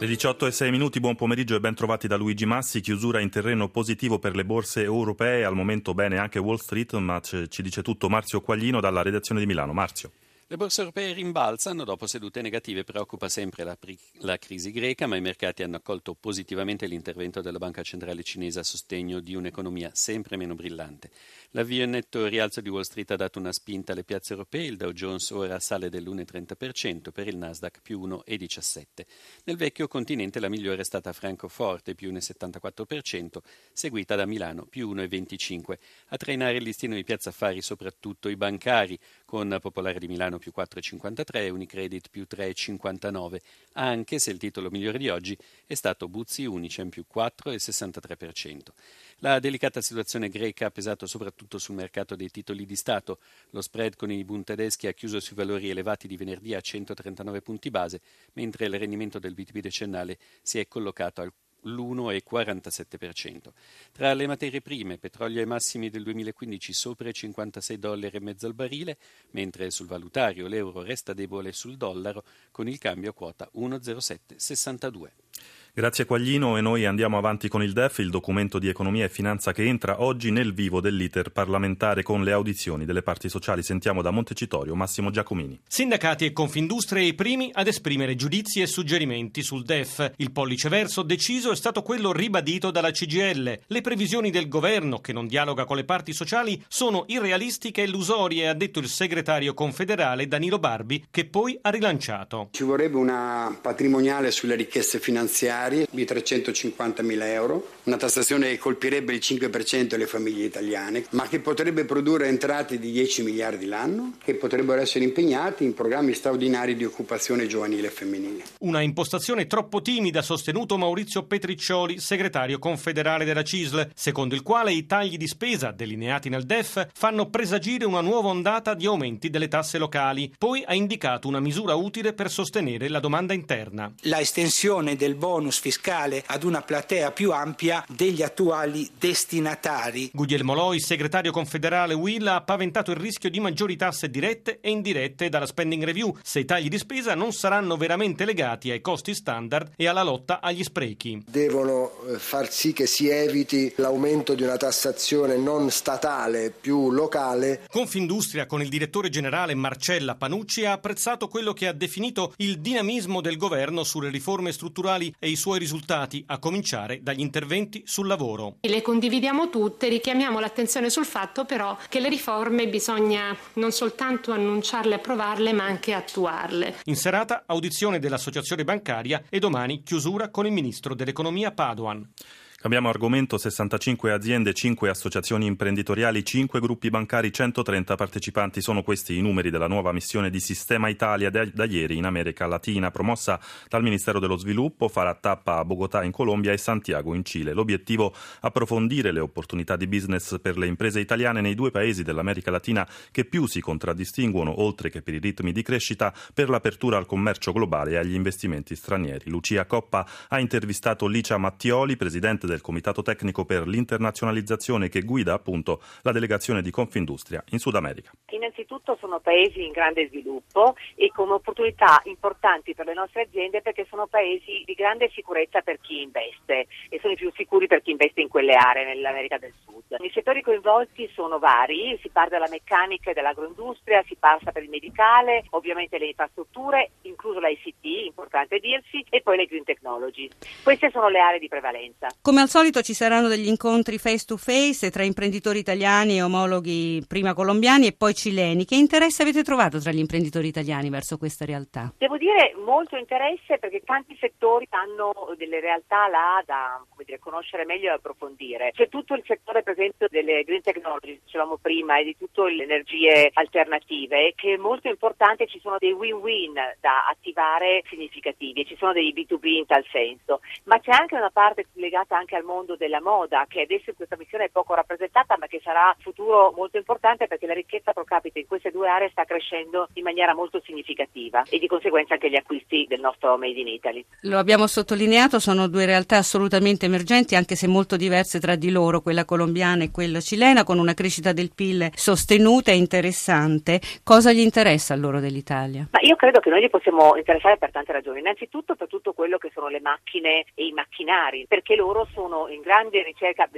Le 18 e 6 minuti, buon pomeriggio e ben trovati da Luigi Massi. Chiusura in terreno positivo per le borse europee, al momento bene anche Wall Street, ma ci dice tutto Marzio Quaglino dalla redazione di Milano. Marzio. Le borse europee rimbalzano dopo sedute negative, preoccupa sempre la, pri- la, crisi greca, ma i mercati hanno accolto positivamente l'intervento della Banca Centrale Cinese a sostegno di un'economia sempre meno brillante. L'avvio in netto rialzo di Wall Street ha dato una spinta alle piazze europee, il Dow Jones ora sale dell'1,30%, per il Nasdaq più 1,17%. Nel vecchio continente la migliore è stata Francoforte più 1,74%, seguita da Milano più 1,25%. A trainare il listino di piazza affari soprattutto i bancari, con Popolare di Milano più 4,53 Unicredit più 3,59, anche se il titolo migliore di oggi è stato Buzzi Unicem più 4,63%. La delicata situazione greca ha pesato soprattutto sul mercato dei titoli di Stato. Lo spread con i Bund tedeschi ha chiuso sui valori elevati di venerdì a 139 punti base, mentre il rendimento del BTP decennale si è collocato al l'1,47%. Tra le materie prime, petrolio ai massimi del 2015 sopra i 56 dollari e mezzo al barile, mentre sul valutario l'euro resta debole sul dollaro con il cambio a quota 1,0762. Grazie Quaglino e noi andiamo avanti con il DEF, il documento di economia e finanza che entra oggi nel vivo dell'iter parlamentare con le audizioni delle parti sociali. Sentiamo da Montecitorio Massimo Giacomini. Sindacati e Confindustria i primi ad esprimere giudizi e suggerimenti sul DEF. Il pollice verso deciso è stato quello ribadito dalla CGL. Le previsioni del governo, che non dialoga con le parti sociali, sono irrealistiche e illusorie, ha detto il segretario confederale Danilo Barbi, che poi ha rilanciato. Ci vorrebbe una patrimoniale sulle ricchezze finanziarie miliardari di 350 mila euro, una tassazione che colpirebbe il 5% delle famiglie italiane, ma che potrebbe produrre entrate di 10 miliardi l'anno, che potrebbero essere impegnati in programmi straordinari di occupazione giovanile e femminile. Una impostazione troppo timida, sostenuto Maurizio Petriccioli, segretario confederale della CISL, secondo il quale i tagli di spesa delineati nel DEF fanno presagire una nuova ondata di aumenti delle tasse locali. Poi ha indicato una misura utile per sostenere la domanda interna. La estensione del bonus fiscale ad una platea più ampia degli attuali destinatari. Guglielmo Loi, segretario confederale Will, ha paventato il rischio di maggiori tasse dirette e indirette dalla spending review se i tagli di spesa non saranno veramente legati ai costi standard e alla lotta agli sprechi. Devono eh, far sì che si eviti l'aumento di una tassazione non statale, più locale. Confindustria, con il direttore generale Marcella Panucci, ha apprezzato quello che ha definito il dinamismo del governo sulle riforme strutturali e i suoi suoi risultati, a cominciare dagli interventi sul lavoro. Le condividiamo tutte, richiamiamo l'attenzione sul fatto però che le riforme bisogna non soltanto annunciarle e approvarle, ma anche attuarle. In serata audizione dell'Associazione bancaria e domani chiusura con il ministro dell'Economia Padoan. Cambiamo argomento, 65 aziende, 5 associazioni imprenditoriali, 5 gruppi bancari, 130 partecipanti. Sono questi i numeri della nuova missione di Sistema Italia da, da ieri in America Latina, promossa dal Ministero dello Sviluppo, farà tappa a Bogotà in Colombia e Santiago in Cile. L'obiettivo approfondire le opportunità di business per le imprese italiane nei due paesi dell'America Latina che più si contraddistinguono, oltre che per i ritmi di crescita, per l'apertura al commercio globale e agli investimenti stranieri. Lucia Coppa ha intervistato Licia Mattioli, presidente del Comitato Tecnico per l'Internazionalizzazione che guida appunto la delegazione di Confindustria in Sud America. Innanzitutto sono paesi in grande sviluppo e con opportunità importanti per le nostre aziende perché sono paesi di grande sicurezza per chi investe e sono i più sicuri per chi investe in quelle aree nell'America del Sud. I settori coinvolti sono vari, si parte dalla meccanica e dall'agroindustria, si passa per il medicale, ovviamente le infrastrutture, incluso l'ICT, importante dirsi, e poi le green technology. Queste sono le aree di prevalenza. Come come al solito ci saranno degli incontri face to face tra imprenditori italiani e omologhi prima colombiani e poi cileni. Che interesse avete trovato tra gli imprenditori italiani verso questa realtà? Devo dire molto interesse perché tanti settori hanno delle realtà là da dire, conoscere meglio e approfondire. C'è tutto il settore per esempio delle green technology, dicevamo prima, e di tutte le energie alternative che è molto importante, ci sono dei win-win da attivare significativi e ci sono dei B2B in tal senso, ma c'è anche una parte legata anche anche al mondo della moda, che adesso in questa missione è poco rappresentata, ma che sarà futuro molto importante perché la ricchezza pro capite in queste due aree sta crescendo in maniera molto significativa e di conseguenza anche gli acquisti del nostro Made in Italy. Lo abbiamo sottolineato, sono due realtà assolutamente emergenti, anche se molto diverse tra di loro, quella colombiana e quella cilena, con una crescita del PIL sostenuta e interessante. Cosa gli interessa a loro dell'Italia? Ma io credo che noi li possiamo interessare per tante ragioni. Innanzitutto per tutto quello che sono le macchine e i macchinari, perché loro sono in grande ricerca,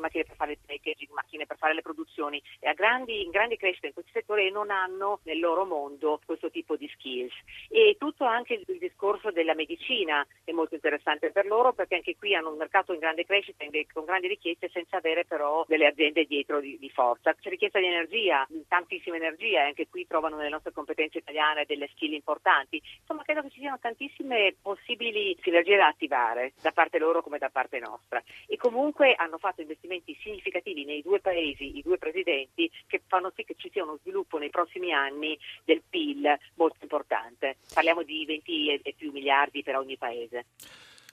macchine per fare il packaging, macchine per fare le produzioni, e a grandi, in grandi crescita in questo settore e non hanno nel loro mondo questo tipo di skills. E tutto anche il discorso della medicina è molto interessante per loro perché anche qui hanno un mercato in grande crescita, con grandi richieste, senza avere però delle aziende dietro di, di forza. C'è richiesta di energia, tantissima energia e anche qui trovano nelle nostre competenze italiane delle skill importanti. Insomma, credo che ci siano tantissime possibili sinergie da attivare da parte loro come da parte nostra. E comunque hanno fatto investimenti significativi nei due paesi, i due presidenti, che fanno sì che ci sia uno sviluppo nei prossimi anni del PIL molto importante. Parliamo di 20 e più miliardi per ogni paese.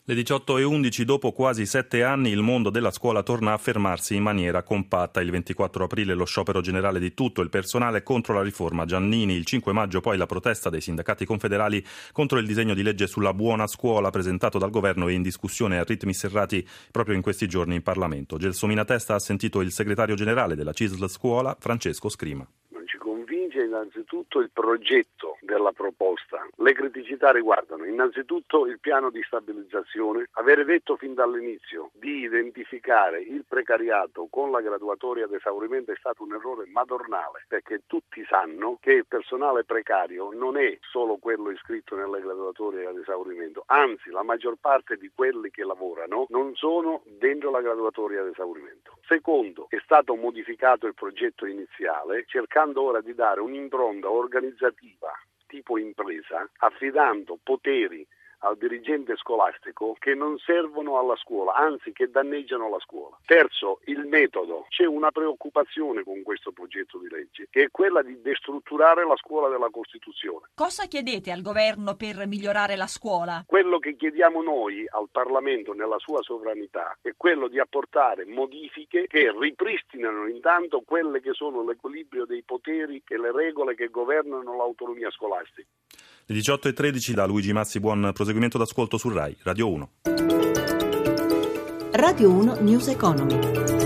Le 18 e 11, dopo quasi sette anni, il mondo della scuola torna a fermarsi in maniera compatta. Il 24 aprile lo sciopero generale di tutto il personale contro la riforma Giannini. Il 5 maggio poi la protesta dei sindacati confederali contro il disegno di legge sulla buona scuola presentato dal governo e in discussione a ritmi serrati proprio in questi giorni in Parlamento. Gelsomina Testa ha sentito il segretario generale della CISL Scuola, Francesco Scrima innanzitutto il progetto della proposta. Le criticità riguardano innanzitutto il piano di stabilizzazione, avere detto fin dall'inizio di identificare il precariato con la graduatoria ad esaurimento è stato un errore madornale perché tutti sanno che il personale precario non è solo quello iscritto nelle graduatorie ad esaurimento, anzi la maggior parte di quelli che lavorano non sono dentro la graduatoria ad esaurimento. Secondo, è stato modificato il progetto iniziale cercando ora di dare un un'impronta organizzativa tipo impresa, affidando poteri al dirigente scolastico che non servono alla scuola, anzi che danneggiano la scuola. Terzo, il metodo. C'è una preoccupazione con questo progetto di legge, che è quella di destrutturare la scuola della Costituzione. Cosa chiedete al governo per migliorare la scuola? Quello che chiediamo noi al Parlamento nella sua sovranità è quello di apportare modifiche che ripristinano intanto quelle che sono l'equilibrio dei poteri e le regole che governano l'autonomia scolastica. Le 18 e 13 da Luigi Mazzi, buon proseguimento d'ascolto su RAI, Radio 1. Radio 1 News Economy.